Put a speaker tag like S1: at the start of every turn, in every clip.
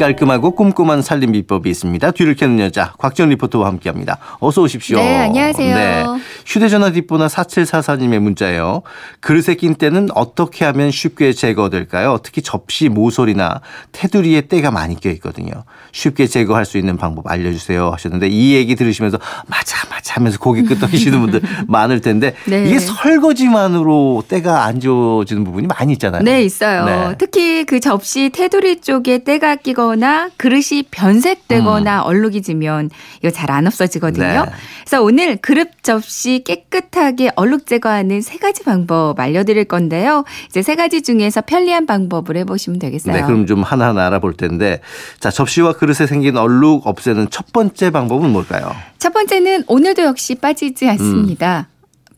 S1: 깔끔하고 꼼꼼한 살림 비법이 있습니다. 뒤를 캐는 여자 곽지연 리포터와 함께합니다. 어서 오십시오.
S2: 네, 안녕하세요.
S1: 휴대전화 뒷번호 4744님의 문자예요. 그릇에 낀 때는 어떻게 하면 쉽게 제거될까요? 특히 접시 모서리나 테두리에 때가 많이 껴 있거든요. 쉽게 제거할 수 있는 방법 알려주세요 하셨는데 이 얘기 들으시면서 맞아 맞아 하면서 고개 끄덕이시는 분들 많을 텐데
S2: 네.
S1: 이게 설거지만으로 때가 안 지워지는 부분이 많이 있잖아요.
S2: 네, 있어요.
S1: 네.
S2: 특히 그 접시 테두리 쪽에 때가 끼 거나 그릇이 변색되거나 얼룩이 지면 이거 잘 안 없어지거든요.
S1: 음. 네.
S2: 그래서 오늘 그릇 접시 깨끗하게 얼룩 제거하는 세 가지 방법 알려드릴 건데요. 이제 세 가지 중에서 편리한 방법을 해보시면 되겠어요.
S1: 네, 그럼 좀 하나하나 알아볼 텐데 자 접시와 그릇에 생긴 얼룩 없애는 첫 번째 방법은 뭘까요?
S2: 첫 번째는 오늘도 역시 빠지지 않습니다.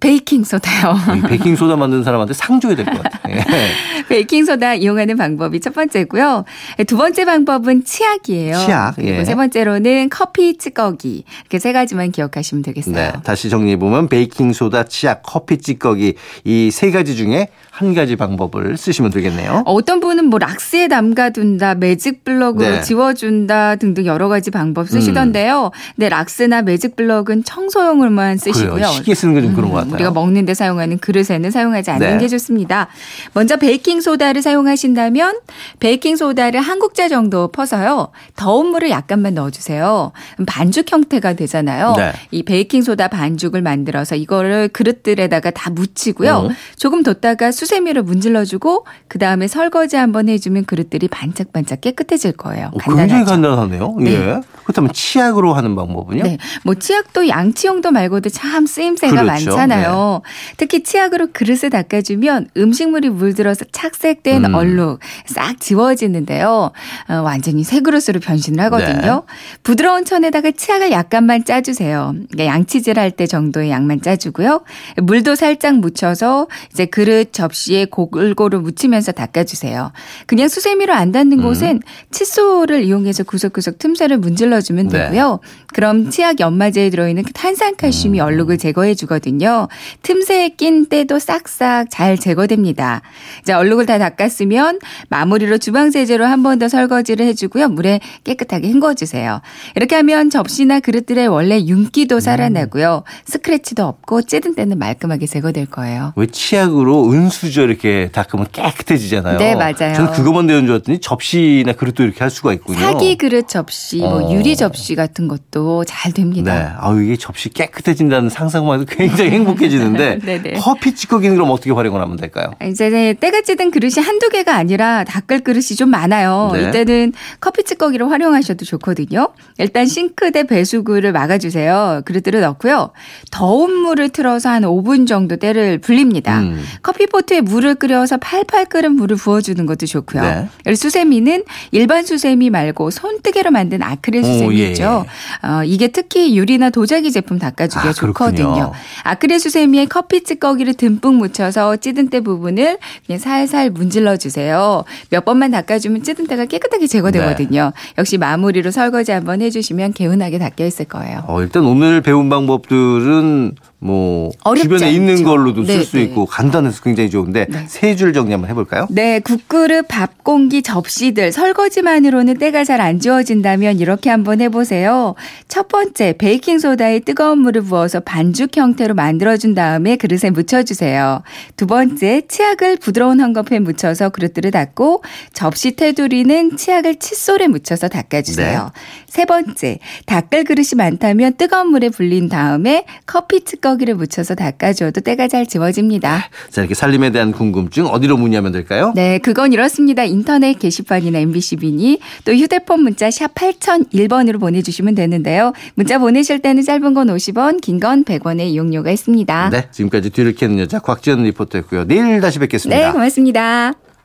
S2: 베이킹 소다요.
S1: 이 베이킹 소다 만드는 사람한테 상 줘야 될 것 같아요. 예.
S2: 베이킹 소다 이용하는 방법이 첫 번째고요. 두 번째 방법은 치약이에요.
S1: 치약,
S2: 그리고
S1: 예.
S2: 세 번째로는 커피 찌꺼기. 이렇게 세 가지만 기억하시면 되겠어요.
S1: 네, 다시 정리해 보면 베이킹 소다, 치약, 커피 찌꺼기 이 세 가지 중에 한 가지 방법을 쓰시면 되겠네요.
S2: 어떤 분은 뭐 락스에 담가둔다, 매직 블럭으로
S1: 네. 음.
S2: 지워준다 등등 여러 가지 방법 쓰시던데요. 근데 락스나 매직 블럭은 청소용으로만 쓰시고요.
S1: 그래요. 식기에 쓰는 게 좀 그런 것 같아요.
S2: 우리가 먹는 데 사용하는 그릇에는 사용하지 않는
S1: 네.
S2: 게 좋습니다. 먼저 베이킹 소다를 사용하신다면 베이킹 소다를 한 국자 정도 퍼서요. 더운 물을 약간만 넣어주세요. 반죽 형태가 되잖아요.
S1: 네.
S2: 이 베이킹 소다 반죽을 만들어서 이거를 그릇들에다가 다 묻히고요.
S1: 어.
S2: 조금 뒀다가 수 세미로 문질러주고 그 다음에 설거지 한번 해주면 그릇들이 반짝반짝 깨끗해질 거예요.
S1: 어, 굉장히. 간단하네요.
S2: 네.
S1: 예. 그렇다면 치약으로 하는 방법은요?
S2: 네. 뭐 치약도 양치용도 말고도 참 쓰임새가
S1: 그렇죠.
S2: 많잖아요. 특히 치약으로 그릇을 닦아주면 음식물이 물들어서 착색된
S1: 음.
S2: 얼룩 싹 지워지는데요. 어, 완전히 새 그릇으로 변신을 하거든요.
S1: 네.
S2: 부드러운 천에다가 치약을 약간만 짜주세요. 그러니까 양치질 할 때 정도의 양만 짜주고요. 물도 살짝 묻혀서 이제 그릇 접시 에 골고루 묻히면서 닦아주세요. 그냥 수세미로 안 닿는
S1: 음.
S2: 곳은 칫솔을 이용해서 구석구석 틈새를 문질러주면
S1: 네.
S2: 되고요. 그럼 치약 연마제에 들어있는 그 탄산칼슘이
S1: 음.
S2: 얼룩을 제거해 주거든요. 틈새에 낀 때도 싹싹 잘 제거됩니다. 자, 얼룩을 다 닦았으면 마무리로 주방 세제로 한 번 더 설거지를 해주고요. 물에 깨끗하게 헹궈주세요. 이렇게 하면 접시나 그릇들의 원래
S1: 음.
S2: 윤기도 살아나고요. 스크래치도 없고 찌든 때는 말끔하게 제거될 거예요.
S1: 왜 치약으로 은수 저 이렇게 닦으면 깨끗해지잖아요.
S2: 네, 맞아요.
S1: 저는 그것만 되는 줄 알았더니 접시나 그릇도 이렇게 할 수가 있군요.
S2: 사기 그릇 접시, 뭐
S1: 어.
S2: 유리 접시 같은 것도 잘 됩니다.
S1: 네. 아유, 이게 접시 깨끗해진다는 상상만 해도 굉장히 행복해지는데
S2: 네네.
S1: 커피 찌꺼기는 그럼 어떻게 활용을 하면 될까요?
S2: 이제 네, 때가 찌든 그릇이 한두 개가 아니라 닦을 그릇이 좀 많아요.
S1: 네.
S2: 이때는 커피 찌꺼기를 활용하셔도 좋거든요. 일단 싱크대 배수구를 막아주세요. 그릇들을 넣고요. 더운 물을 틀어서 한 5분 정도 때를 불립니다.
S1: 음.
S2: 커피포트 에 물을 끓여서 팔팔 끓은 물을 부어주는 것도 좋고요.
S1: 네.
S2: 이 수세미는 일반 수세미 말고 손뜨개로 만든 아크릴
S1: 오,
S2: 수세미죠. 어, 이게 특히 유리나 도자기 제품 닦아주기가
S1: 아.
S2: 좋거든요. 아크릴 수세미에 커피 찌꺼기를 듬뿍 묻혀서 찌든 때 부분을 그냥 살살 문질러 주세요. 몇 번만 닦아주면 찌든 때가 깨끗하게 제거되거든요.
S1: 네.
S2: 역시 마무리로 설거지 한번 해주시면 개운하게 닦여 있을 거예요.
S1: 어, 일단 오늘 배운 방법들은 뭐 주변에 있는
S2: 않죠.
S1: 걸로도 쓸
S2: 네,
S1: 수
S2: 네.
S1: 있고 간단해서 굉장히 좋은데
S2: 네.
S1: 세줄 정리 한번 해볼까요?
S2: 네, 국그릇, 밥 공기, 접시들 설거지만으로는 때가 잘 안 지워진다면 이렇게 한번 해보세요. 첫 번째, 베이킹 소다에 뜨거운 물을 부어서 반죽 형태로 만들어준 다음에 그릇에 묻혀주세요. 두 번째, 치약을 부드러운 헝겊에 묻혀서 그릇들을 닦고 접시 테두리는 치약을 칫솔에 묻혀서 닦아주세요.
S1: 네.
S2: 세 번째, 닦을 그릇이 많다면 뜨거운 물에 불린 다음에 커피 찌꺼기를 묻혀서 닦아줘도 때가 잘 지워집니다.
S1: 자, 이렇게 살림에 대한 궁금증 어디로 문의하면 될까요?
S2: 네, 그건 이렇습니다. 인터넷 게시판이나 MBC 미니 또 휴대폰 문자 샵 8001번으로 보내주시면 되는데요. 문자 보내실 때는 짧은 건 50원, 긴 건 100원의 이용료가 있습니다.
S1: 네, 지금까지 뒤를 캐는 여자 곽지연 리포터였고요. 내일 다시 뵙겠습니다.
S2: 네, 고맙습니다.